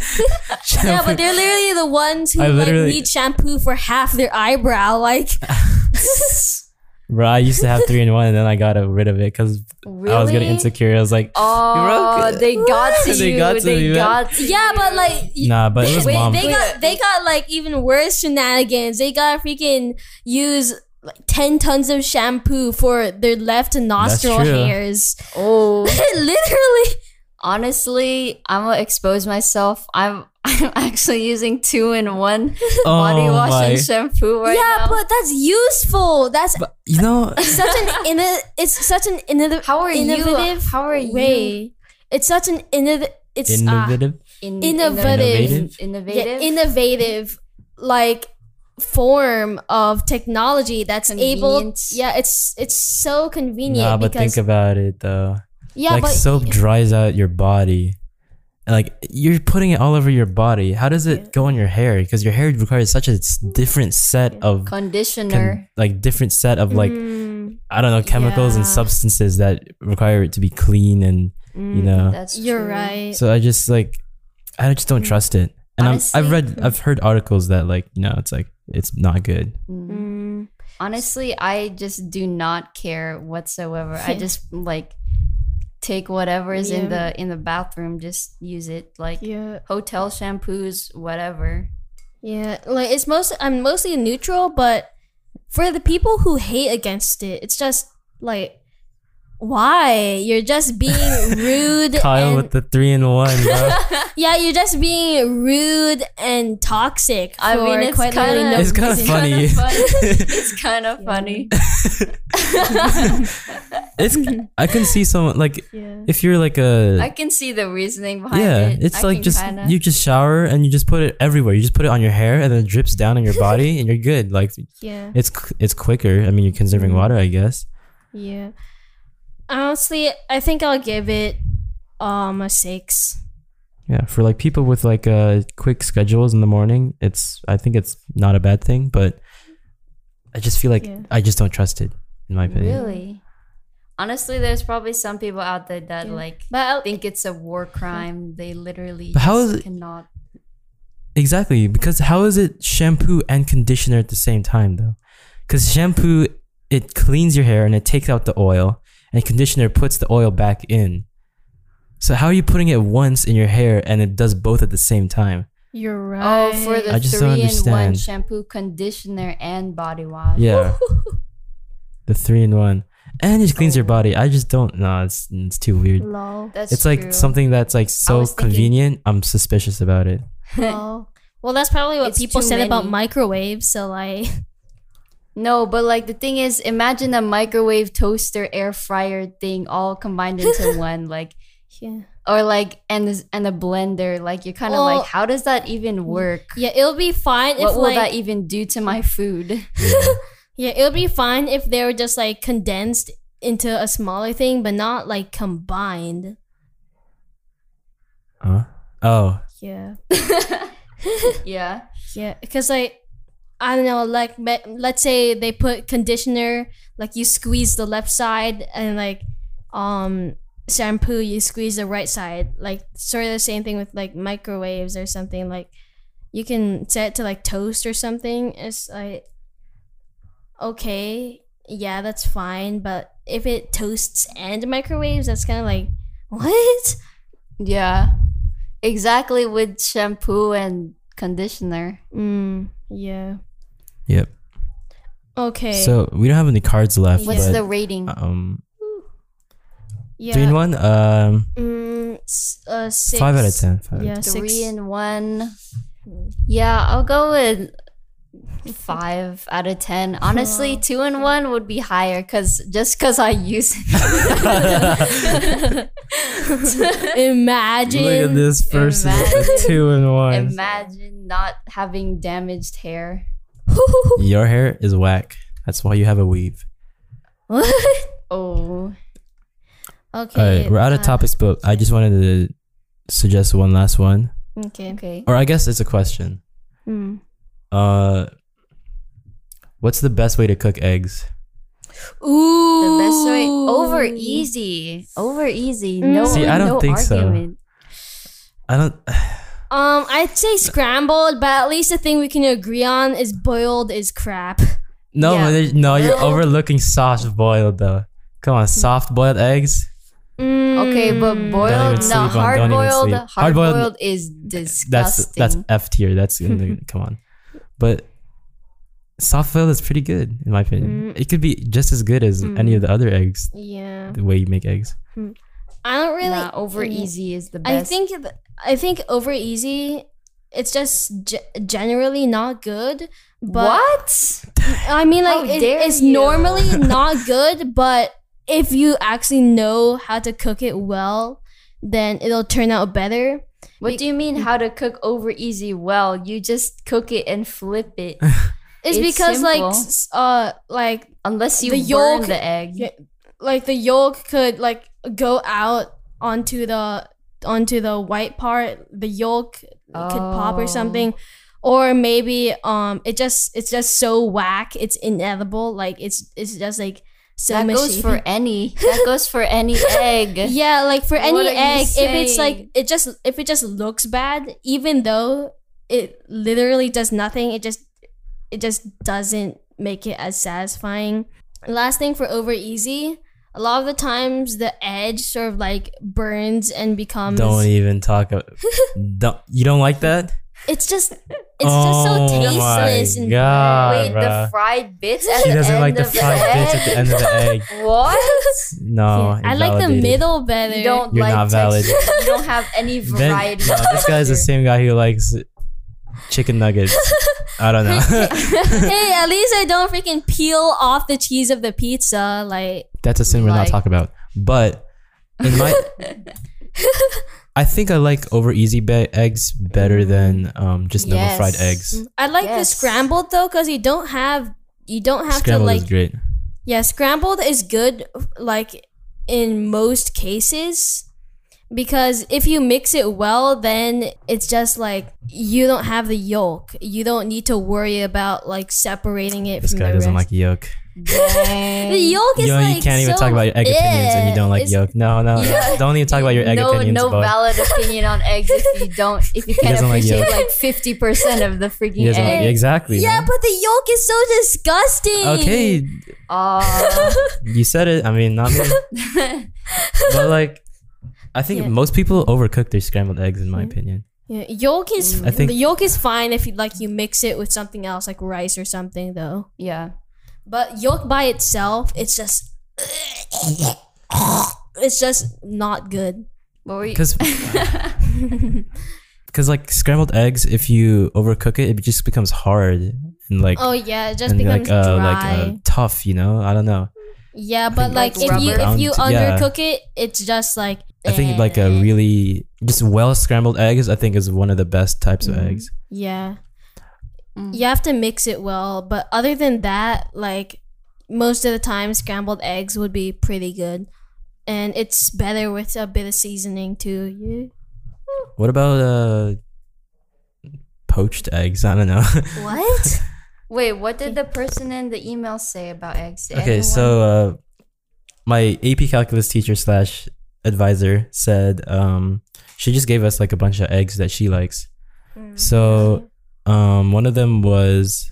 Yeah, but they're literally the ones who like need shampoo for half their eyebrow. Like, [LAUGHS] Bro, I used to have three in one, and then I got rid of it because I was getting insecure. I was like, Oh, You're they got to They you. got to they you, got to yeah, but like, nah, but it was wait, mom. they got they got like even worse shenanigans. They got freaking use like ten tons of shampoo for their left nostril hairs. oh, [LAUGHS] Literally. Honestly, I'm gonna expose myself. I'm [LAUGHS] I'm actually using two in one [LAUGHS] body Oh wash my. and shampoo right yeah, now. but that's useful. That's But you know, [LAUGHS] such an inno- it's such an innovative How are you- how are you- way. It's such an innovative it's uh, innovative. In- Innovative. innovative, yeah, innovative like form of technology that's able yeah it's it's so convenient Nah, but think about it though. Yeah like but soap dries out your body. And, Like you're putting it all over your body. How does it go on your hair? Because your hair requires such a different set of conditioner. con- like different set of like Mm, I don't know chemicals and substances that require it to be clean and you mm, know. That's you're true. right So I just like I just don't trust it. And I'm, I've read I've heard articles that like you know it's like it's not good. Mm. Mm, Honestly, I just do not care whatsoever. I [LAUGHS] just like take whatever is in the in the bathroom, just use it. Like yeah hotel shampoos, whatever. yeah like it's most i'm mostly neutral but for the people who hate against it it's just like why you're just being [LAUGHS] rude Kyle and- with the three and one, bro. [LAUGHS] Yeah, you're just being rude and toxic. I mean, it's quite kind literally of no It's kinda funny. it's kind of funny. [LAUGHS] it's I can see someone like Yeah. if you're like a I can see the reasoning behind it. yeah, it. it's I like just kinda- you just shower and you just put it everywhere. You just put it on your hair and then it drips down on your body and you're good. Like Yeah. it's it's quicker. I mean, you're conserving Mm-hmm. water, I guess. Yeah. Honestly, I think I'll give it um a six. Yeah, for like people with like uh quick schedules in the morning, it's I think it's not a bad thing, but I just feel like Yeah. I just don't trust it in my opinion. Really? Honestly, there's probably some people out there that Yeah. like But I'll, think it's a war crime. They literally But how just is it- cannot. Exactly, because how is it shampoo and conditioner at the same time though? Because shampoo it cleans your hair and it takes out the oil, and conditioner puts the oil back in. So how are you putting it once in your hair and it does both at the same time? you're right. Oh, for the I just don't three in one understand. shampoo, conditioner, and body wash. Yeah, [LAUGHS] the three in one, and it cleans your body. I just don't. No, it's it's too weird. lol. That's It's like true. something that's like so was thinking- convenient. I'm suspicious about it. [LAUGHS] lol. Well, that's probably what It's people too said about many. microwaves. So like, [LAUGHS] No, but like the thing is, imagine a microwave, toaster, air fryer thing all combined into [LAUGHS] one. Like yeah. or like and and a blender. Like you're kind of Well, like, how does that even work? Yeah, it'll be fine What if will like that even do to my food? [LAUGHS] yeah, it'll be fine if they were just like condensed into a smaller thing, but not like combined. Huh? Oh, Yeah, [LAUGHS] yeah. yeah, because like I don't know, like let's say they put conditioner, like you squeeze the left side, and like um shampoo you squeeze the right side, like sort of the same thing with like microwaves or something. Like you can set it to like toast or something. It's like okay, yeah, that's fine, but if it toasts and microwaves, that's kind of like what? Yeah. Exactly with shampoo and conditioner. Mm, yeah. Yep. Okay. So we don't have any cards left. What's but, the rating? um yeah. three in one? Um Mm, uh, six. five out of ten. Five out Yeah, Three six. and one. Yeah, I'll go with five out of ten. Honestly, two and one would be higher because just because I use. [LAUGHS] [LAUGHS] Imagine. Look at this person Imagine- two and one. Imagine not having damaged hair. [LAUGHS] Your hair is whack. That's why you have a weave. What? Oh, Okay. All right, we're out of uh, topics, but I just wanted to suggest one last one, Okay. okay. or I guess it's a question. Mm. Uh, what's the best way to cook eggs? Ooh. The best way over easy, over easy. No, See, I don't no think so. I don't. [SIGHS] Um, I'd say scrambled, but at least the thing we can agree on is boiled is crap. No, Yeah. there- no, you're overlooking soft boiled though. Come on, soft boiled eggs. Okay, but Mm. boiled, even no, sleep on- hard boiled, hard Hard-boiled- boiled is That's disgusting. that's that's F tier. That's in the, [LAUGHS] come on, but soft boiled is pretty good in my opinion. Mm. It could be just as good as any of the other eggs. Yeah. The way you make eggs. I don't really. Nah, over Mm. easy is the best. I think th- I think over easy. It's just ge- generally not good. But what? I mean, like it, it's you. normally [LAUGHS] not good, but if you actually know how to cook it well, then it'll turn out better. What do you mean how to cook over easy? Well, you just cook it and flip it. [LAUGHS] It's, It's because like simple. s- uh like Unless you The burn yolk- the egg. Like the yolk could like go out onto the onto the white part. The yolk could pop Oh. or something. Or maybe um it just it's just so whack it's inedible like it's it's just like so that goes for any. That [LAUGHS] goes for any egg. Yeah, like for any egg, if it's like it just if it just looks bad, even though it literally does nothing, it just it just doesn't make it as satisfying. Last thing for over easy, a lot of the times the edge sort of like burns and becomes Don't even talk. About, [LAUGHS] don't you don't like that? it's just it's just so Oh tasteless my and God. Wait, the fried bits at She the doesn't end like the of fried bits at the end of the [LAUGHS] egg. What? No, I like the middle better. You don't You're like not valid. texture. [LAUGHS] You don't have any Ben, variety. no, this guy's the same guy who likes chicken nuggets. I don't know. hey, at least I don't freaking peel off the cheese of the pizza. Like, That's a sin we're not Like- talking about. But in my, [LAUGHS] I think I like over easy be- eggs better than um, just normal Yes. fried eggs. I like the scrambled though, because you don't have you don't have Scrambled to is like great. yeah, scrambled is good like in most cases because if you mix it well, then it's just like you don't have the yolk. You don't need to worry about like separating it This from guy the doesn't rest. like yolk. The yolk is You know, like you can't even so talk about your egg opinions and you don't like It's- yolk. No, no, Yeah. don't even talk about your egg no, opinions, no boy. valid [LAUGHS] opinion on eggs if you don't if you can't doesn't like appreciate like fifty percent of the freaking He doesn't like egg. exactly. Yeah, man. but the yolk is so disgusting. Okay, Aw. you said it. I mean, not me. [LAUGHS] but like, I think Yeah. most people overcook their scrambled eggs, in my opinion. Yeah, yolk is mm. I think- the yolk is fine if you like you mix it with something else like rice or something though. yeah. But yolk by itself, it's just it's just not good. What were you? Because, because [LAUGHS] like scrambled eggs, if you overcook it, it just becomes hard and like Oh yeah, it just and becomes like uh, dry. like uh, tough. You know, I don't know. yeah, but like, like if you if you rubber. Yeah. undercook it, it's just like I think like a Eh. really just well scrambled eggs. I think is one of the best types of Mhm. eggs. Yeah. Mm. You have to mix it well, but other than that, like most of the time scrambled eggs would be pretty good. And it's better with a bit of seasoning too. Yeah. What about uh poached eggs? I don't know. What? [LAUGHS] Wait, what did the person in the email say about eggs? Did okay, anyone- so uh, my AP calculus teacher slash advisor said um, she just gave us like a bunch of eggs that she likes. So um, one of them was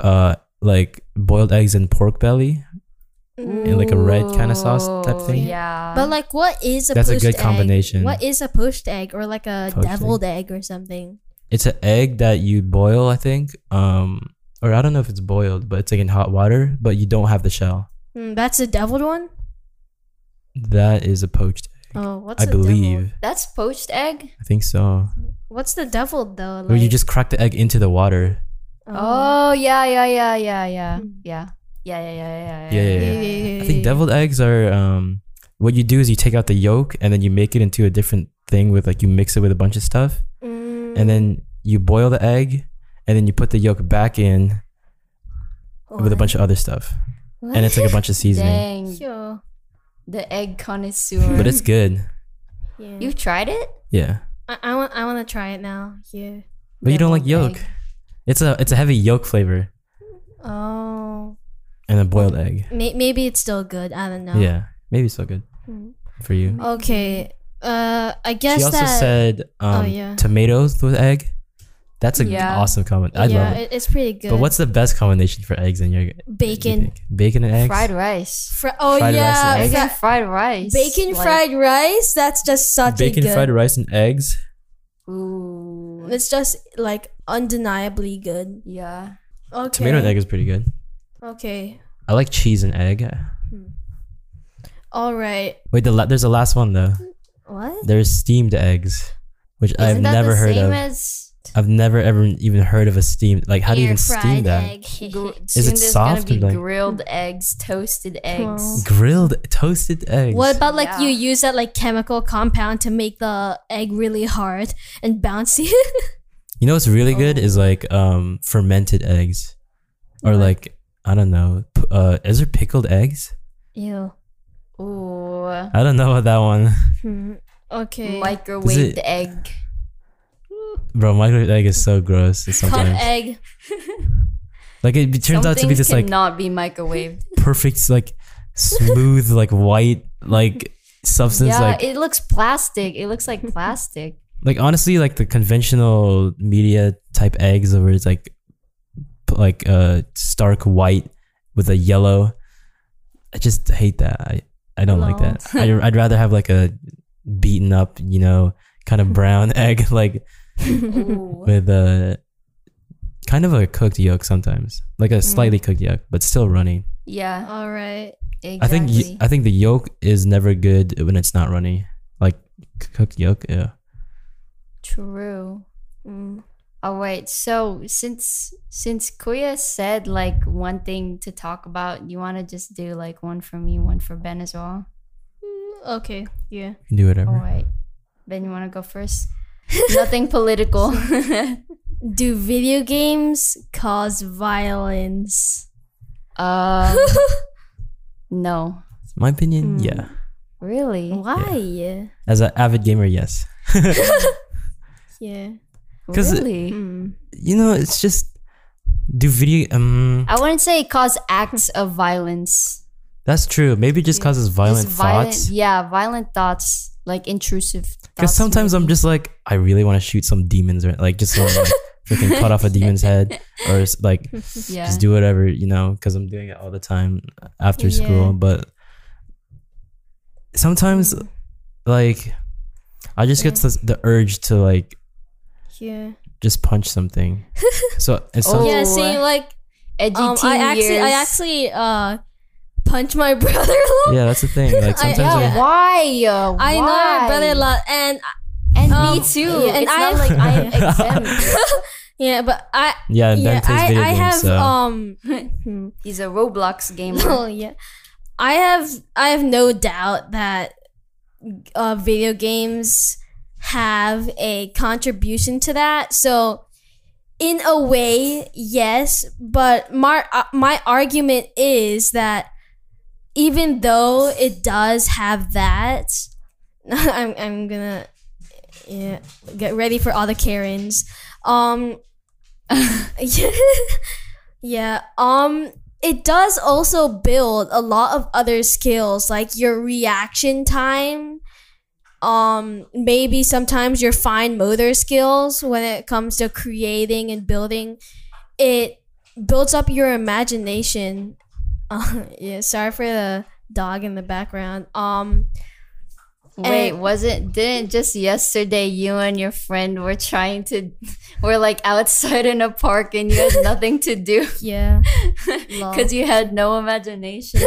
uh, like boiled eggs and pork belly in like a red kind of sauce type thing. Yeah. But like, what is a That's a good egg? combination. What is a poached egg or like a Poached deviled egg. or something? It's an egg that you boil, I think. Um, or I don't know if it's boiled, but it's like in hot water, but you don't have the shell. Mm, that's a deviled one. That is a poached egg. Oh, what's I a deviled? believe. That's poached egg. I think so. What's the deviled though? Where you just crack the egg into the water. Oh yeah, yeah, yeah, yeah, yeah, Mm. yeah, yeah, yeah, yeah, yeah, Yeah, yeah, yeah, yeah. yeah, I think deviled eggs are um what you do is you take out the yolk and then you make it into a different thing with like you mix it with a bunch of stuff Mm. and then you boil the egg and then you put the yolk back in with a bunch of other stuff. And it's like a bunch of [LAUGHS] seasoning. Dang, Sure. The egg connoisseur. But it's good. Yeah. You've tried it? Yeah. I, I want. I want to try it now. Yeah. But you don't like yolk. egg. It's a it's a heavy yolk flavor Oh. and a boiled egg. May- maybe it's still good. I don't know. Yeah. Maybe still good Mm. for you. Okay. Uh, I guess She also that. said um, Oh, yeah. tomatoes with egg. That's a Yeah. awesome comment. I yeah, love it. it- it's pretty good. But what's the best combination for eggs and your you bacon? think? Bacon and eggs. Fried rice. Fri- oh Fried rice yeah, and Egg fried rice. bacon Like, fried rice. That's just such Bacon a good. fried rice and eggs. Ooh. It's just like undeniably good. Yeah. Okay. Tomato and egg is pretty good. Okay. I like cheese and egg. Hmm. All right. Wait, the la- there's a last one though. What? There's steamed eggs, which I've Isn't that never the heard same of. as I've never ever even heard of a steamed. Like, how do you even steam that? gr- Is it soft or like- grilled eggs, toasted eggs. Grilled toasted eggs. What about like Yeah. you use that like chemical compound to make the egg really hard and bouncy? [LAUGHS] You know what's really good Oh. is like um fermented eggs, or What? like I don't know. Uh, is there pickled eggs? Ew. Ooh. I don't know about that one, Hmm. Okay. Microwaved it- egg. Bro. Microwave egg is so gross. Cut Sometimes, egg. [LAUGHS] like it, it turns Some out to be this like not be microwaved. perfect, like smooth, like white, like substance. yeah, like it looks plastic. It looks like plastic. [LAUGHS] like honestly, like the conventional media type eggs, where it's like like uh stark white with a yellow. I just hate that. I I don't like that. [LAUGHS] I, I'd rather have like a beaten up, you know, kind of brown egg, like. With a kind of a cooked yolk sometimes, like a slightly cooked yolk, but still runny. Yeah, All right. exactly. I think y- I think the yolk is never good when it's not runny. Like c- cooked yolk, yeah. True. Mm. All right. So since since Kuya said like one thing to talk about, you want to just do like one for me, one for Ben as well. Okay. Yeah. You can do whatever. All right. Ben, you want to go first? Nothing [LAUGHS] political. Do video games cause violence? uh, [LAUGHS] no. My opinion, Hmm. yeah. Really? Why? Yeah. As an avid gamer, yes. [LAUGHS] Yeah. 'Cause it- really? Mm. you know, it's just do video. Um, I wouldn't say it cause acts of violence. that's true. Maybe it just causes violent Just violent, thoughts. Yeah, violent thoughts, like intrusive. Because thoughts, sometimes I'm just like, I really want to shoot some demons, or like just want to like [LAUGHS] freaking cut off a demon's head, [LAUGHS] or s- like yeah. just do whatever, you know. Because I'm doing it all the time after school. But sometimes, Mm. like, I just get the, the urge to like Yeah. just punch something. [LAUGHS] So and some, Oh. Yeah. See, like, Edgy um, teen I actually, I actually, uh, punched my brother a lot. yeah, that's the thing. Like [LAUGHS] I- sometimes yeah. I'm- Why? Uh, I know my brother a lot, and And Um, me too. yeah, and it's I- not like I am [LAUGHS] exempt. [LAUGHS] yeah, but I, yeah, Ben yeah, plays I, video I games. have, so. um. He's a Roblox gamer. Oh yeah, I have I have no doubt that uh, video games have a contribution to that. So, in a way, yes, but my uh, my argument is that even though it does have that, [LAUGHS] I'm I'm gonna yeah get ready for all the Karens. Um, [LAUGHS] yeah. Um, it does also build a lot of other skills like your reaction time um maybe sometimes your fine motor skills when it comes to creating and building it builds up your imagination uh, [LAUGHS] yeah sorry for the dog in the background. Um Wait, And- was it? Didn't just yesterday you and your friend were trying to, [LAUGHS] were like outside in a park and you had [LAUGHS] nothing to do? Yeah. Because you had no imagination.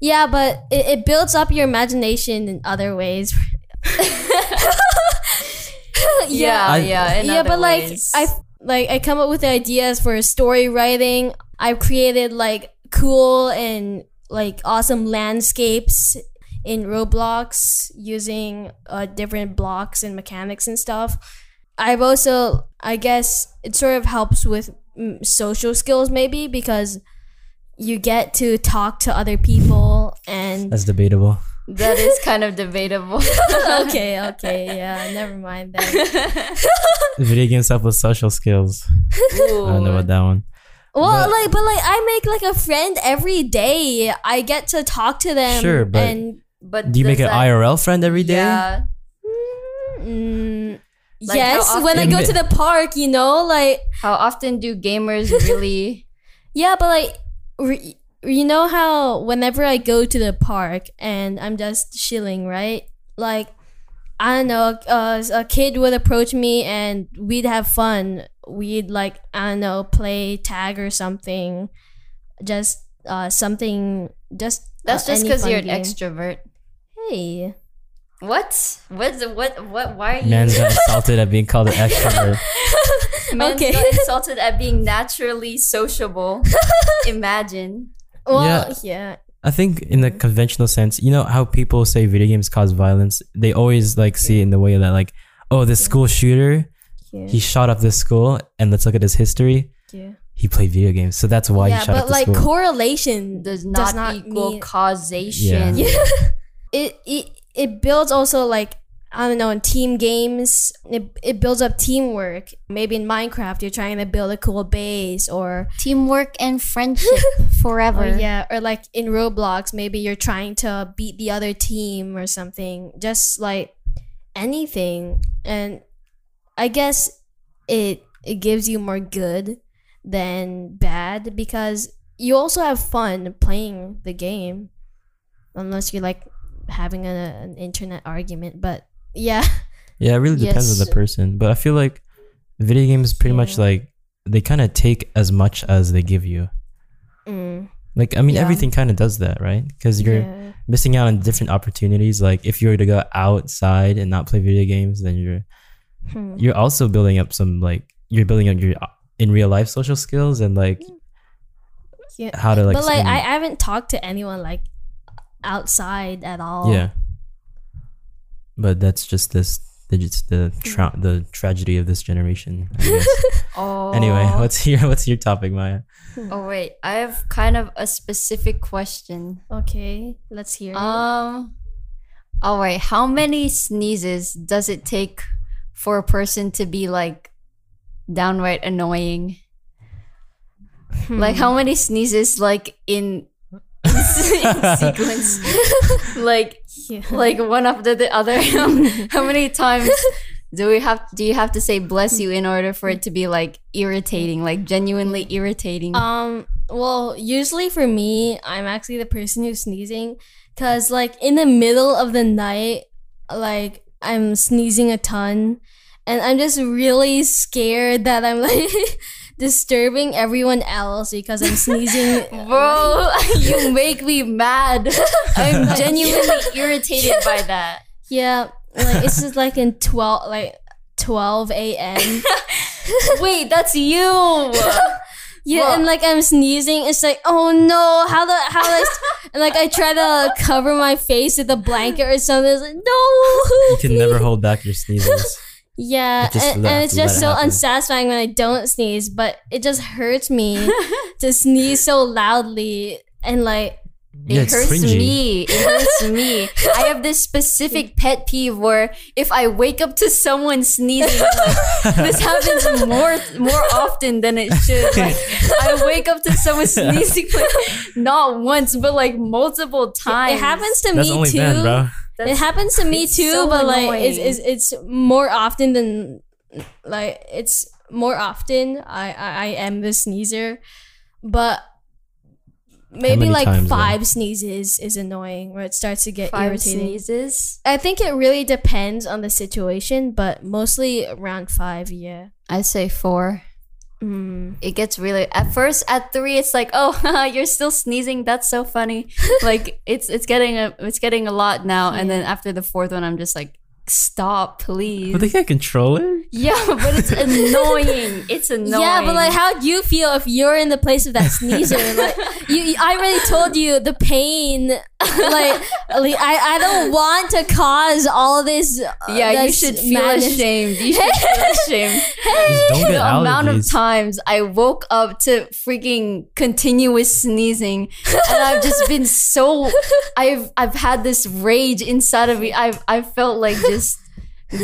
yeah but it, it builds up your imagination in other ways. Yeah, yeah, yeah other but like i like i come up with ideas for story writing. I've created like cool and like awesome landscapes in roblox using uh, different blocks and mechanics and stuff i've also i guess it sort of helps with mm, social skills maybe because you get to talk to other people and That's debatable. that is [LAUGHS] kind of debatable. [LAUGHS] okay okay yeah never mind that [LAUGHS] Video games help with social skills. I don't know about that one. Well, But- like, but like, I make like a friend every day. I get to talk to them. Sure, but- and But Do you make an that- IRL friend every day? Yeah, mm, Like, yes, how when I go to the park, you know, like how often do gamers [LAUGHS] really? yeah, but like, re- you know how whenever I go to the park and I'm just chilling, right? Like, I don't know, uh, a kid would approach me and we'd have fun. We'd like, I don't know, play tag or something. Just uh, something. Just That's uh, just because you're an game. extrovert. Hey. What? What's what? What? Why are you? Man [LAUGHS] got insulted at being called an extrovert. [LAUGHS] Men Okay. got [LAUGHS] insulted at being naturally sociable. Imagine. Well, Yeah. yeah. I think in the conventional sense, you know how people say video games cause violence? They always like see it in the way that like, oh, this school shooter, Yeah. he shot up this school and let's look at his history. yeah. He played video games. So that's why yeah, he shot but up the like school. correlation Does not, equal mean- causation. Yeah. [LAUGHS] it, it it builds also like I don't know in team games. It it builds up teamwork. Maybe in Minecraft, you're trying to build a cool base, or Teamwork and friendship [LAUGHS] oh, forever. or yeah, or like in Roblox, maybe you're trying to beat the other team or something. Just like anything, and I guess it it gives you more good than bad because you also have fun playing the game, unless you're like having a, an internet argument. But yeah, yeah, it really depends on the person. But I feel like video games pretty much like they kind of take as much as they give you. mm, Like I mean, Yeah. everything kind of does that, right? Because you're yeah. missing out on different opportunities. Like if you were to go outside and not play video games, then you're Hmm. you're also building up some like you're building up your in real life social skills and like yeah. how to like but like I haven't talked to anyone like outside at all. yeah. But that's just this the just the tra- hmm. the tragedy of this generation. I guess. [LAUGHS] Oh. anyway, [LAUGHS] what's your what's your topic, Maya? Hmm. Oh wait, I have kind of a specific question. Okay, let's hear it. Um. Oh, All right. How many sneezes does it take for a person to be like downright annoying? Like how hmm. many sneezes like in, [LAUGHS] in sequence? like Yeah. [LAUGHS] like one after the other. [LAUGHS] how many times do we have? Do you have to say bless you in order for it to be like irritating, like genuinely irritating? Um, well, usually for me, I'm actually the person who's sneezing because, like, in the middle of the night, like, I'm sneezing a ton and I'm just really scared that I'm like [LAUGHS] disturbing everyone else because I'm sneezing. [LAUGHS] Bro, [LAUGHS] you make me mad. [LAUGHS] I'm genuinely irritated by that. yeah, like, it's just like in 12, like, 12 a.m. Wait, that's you. Yeah, Well- and like I'm sneezing, it's like, oh no, how the how do I s- and like I try to cover my face with a blanket or something. It's like, no. You can never hold back your sneezes. Yeah, It and, and it's just it so happen. unsatisfying when I don't sneeze, but it just hurts me to [LAUGHS] sneeze so loudly and like it it's hurts cringy. me. It hurts me. I have this specific pet peeve where if I wake up to someone sneezing, like, this [LAUGHS] happens more more often than it should. [LAUGHS] Like, I wake up to someone sneezing like not once, but like multiple times. it happens to That's me only too. then, bro. it happens to me too, so but like it's, annoying. it's it's more often than like it's more often I I, I am the sneezer, but maybe like times, though? five sneezes is annoying where it starts to get five irritating. sneezes. I think it really depends on the situation, but mostly around five. Yeah. I say four. Mm. It gets really at first at three. It's like, oh, [LAUGHS] you're still sneezing. That's so funny. [LAUGHS] like it's it's getting a it's getting a lot now. And then after the fourth one, I'm just like, stop, please. But they can't control it. Yeah, but it's [LAUGHS] annoying. It's annoying. Yeah, but like, how do you feel if you're in the place of that sneezer? like, you, you- I already told you the pain. Like, like, I, I don't want to cause all this. uh, yeah, you this should feel madness. ashamed. You should feel [LAUGHS] ashamed. Just don't get the amount of times I woke up to freaking continuous sneezing, and I've just been so [LAUGHS] I've I've had this rage inside of me. I've I felt like just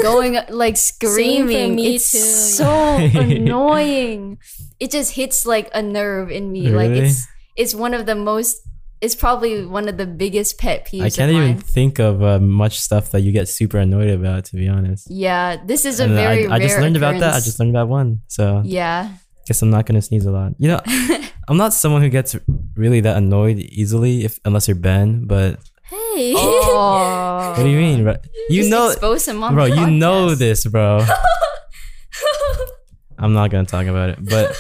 going like screaming. me it's too. so [LAUGHS] annoying. It just hits like a nerve in me. Like it's it's one of the most. It's probably one of the biggest pet peeves. I can't of even mine. think of uh, much stuff that you get super annoyed about, to be honest. Yeah, this is a And very I, I just rare learned about that. I just learned about one. So yeah. guess I'm not gonna sneeze a lot. You know, [LAUGHS] I'm not someone who gets really that annoyed easily, if unless you're Ben. But Hey. Oh. [LAUGHS] what do you mean, bro? You Just know, expose him on bro. the You know this, bro. [LAUGHS] I'm not gonna talk about it, but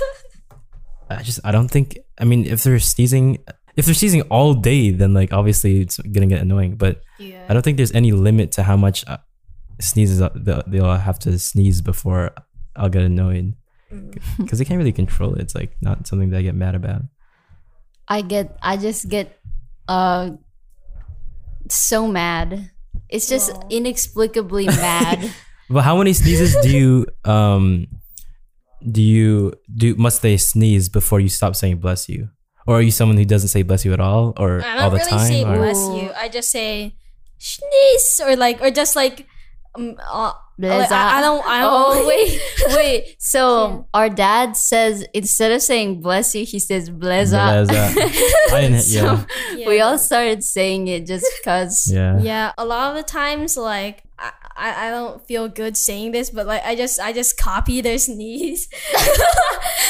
I just I don't think. I mean, if they're sneezing, if they're sneezing all day, then like obviously it's gonna get annoying. But yeah. I don't think there's any limit to how much uh, sneezes uh, they'll, they'll have to sneeze before I'll get annoyed [LAUGHS] because they can't really control it. It's like not something that I get mad about. I get I just get uh so mad. It's just Wow. inexplicably [LAUGHS] mad. But how many sneezes do you um do you do must they sneeze before you stop saying bless you? Or are you someone who doesn't say bless you at all or I all don't the really time? say or- bless you. I just say sneeze or like or just like um, uh, like, I, I don't. I don't. Oh [LAUGHS] wait, wait. So our dad says instead of saying bless you, he says bleza. Bleza. [LAUGHS] I didn't, yeah. So we all started saying it just because. Yeah. Yeah, a lot of the times, like I, I, don't feel good saying this, but like I just I just copy their [LAUGHS] sneeze. [LAUGHS]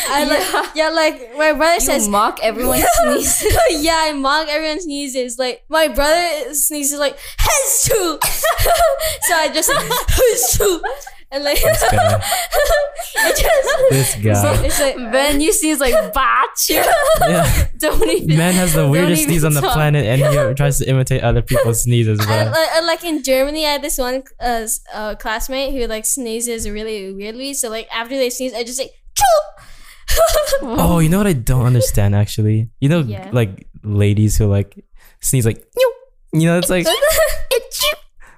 I like yeah, like my brother You says. mock everyone [LAUGHS] sneezes. yeah, I mock everyone sneezes. Like my brother sneezes like to, so I just to, and like This guy. [LAUGHS] it just This guy. it's like Then you sneeze like batch. Yeah. [LAUGHS] Don't even. Man has the weirdest even sneeze on the talk. planet and he tries to imitate other people's sneezes, I, bro. like, like in Germany, I had this one uh, uh, classmate who like sneezes really weirdly. So like after they sneeze, I just say choo. [LAUGHS] Oh, you know what I don't understand actually? You know, Yeah. like ladies who like sneeze like, "Meow." you know, it's like,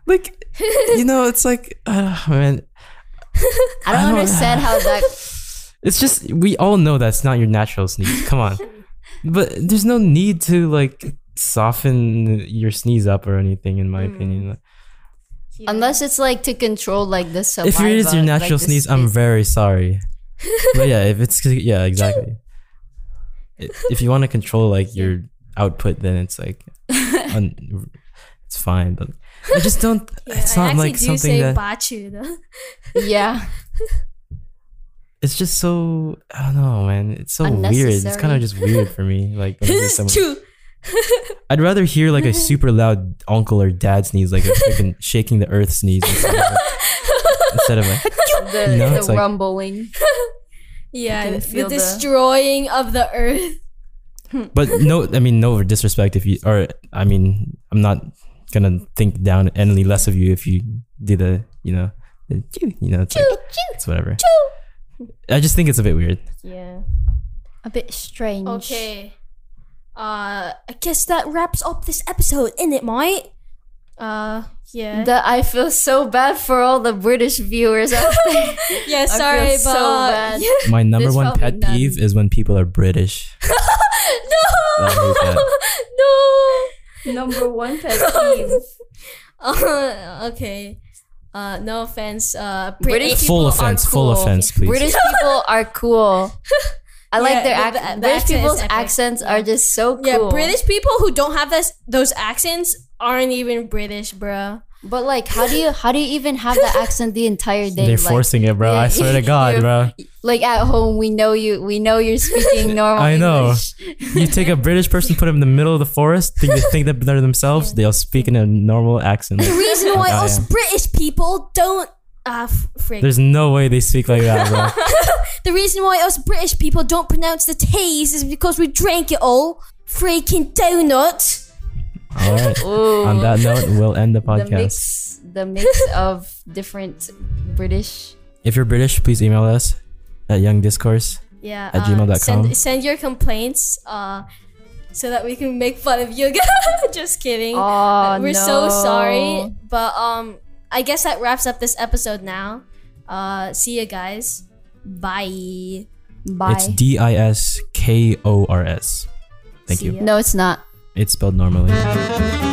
like, you know, it's like, uh, man, I don't I don't- understand how that. [LAUGHS] it's just we all know that's not your natural sneeze. Come on, [LAUGHS] but there's no need to like soften your sneeze up or anything, in my Hmm. opinion. Like, Unless it's like to control like the saliva. if it is your natural the sneeze, I'm very sorry. but yeah, if it's yeah, [LAUGHS] exactly. If you want to control like your output, then it's like un, it's fine. But I just don't. [LAUGHS] it's I not actually like do something say that. bachu though. Yeah. [LAUGHS] it's just so I don't know, man. It's so weird. It's kind of just weird for me. Like [LAUGHS] someone, True. I'd rather hear like a super loud uncle or dad sneeze, like a freaking shaking the earth sneeze, instead of, instead of like The, You know, the it's like- rumbling. Yeah, the, the- destroying of the earth. but no i mean no disrespect if you or i mean i'm not gonna think down any less of you if you do the you know the choo, you know it's like it's whatever i just think it's a bit weird Yeah. A bit strange. Okay. Uh, I guess that wraps up this episode, innit, mate? Uh, yeah. That I feel so bad for all the British viewers out there. [LAUGHS] yeah, I feel sorry, so but bad. My number This one pet none. peeve is when people are British. [LAUGHS] no, [LAUGHS] no. Number one [LAUGHS] pet peeve. Uh, okay. Uh, no offense. Uh, British Full people offense, are full cool. offense, please. British people are cool. [LAUGHS] I Yeah, like their the- ac- the- the British accent people's accents are just so cool. Yeah, British people who don't have this those accents aren't even British, bruh. But like, how do you how do you even have the accent the entire day? They're like, forcing it, bro. yeah, I swear to God, bro. Like at home, we know you. We know you're speaking normal. I know. English. You take a British person, put them in the middle of the forest, think they think that they're themselves, they'll speak in a normal accent. The reason why Like us. British people don't ah f- frig. There's no way they speak like that, bro. [LAUGHS] The reason why us British people don't pronounce the T's is because we drank it all. Freaking donut. All right. Ooh. [LAUGHS] On that note, we'll end the podcast. the podcast. mix, the mix of different British. If you're British, please email us at youngdiscourse. Yeah. At uh, gmail.com. Send, send your complaints uh, so that we can make fun of you. [LAUGHS] Just kidding. Oh We're no. so sorry. But um, I guess that wraps up this episode now. Uh, see you guys. Bye. Bye. It's D I S K O R S. Thank See you. ya. no, it's not. It's spelled normally.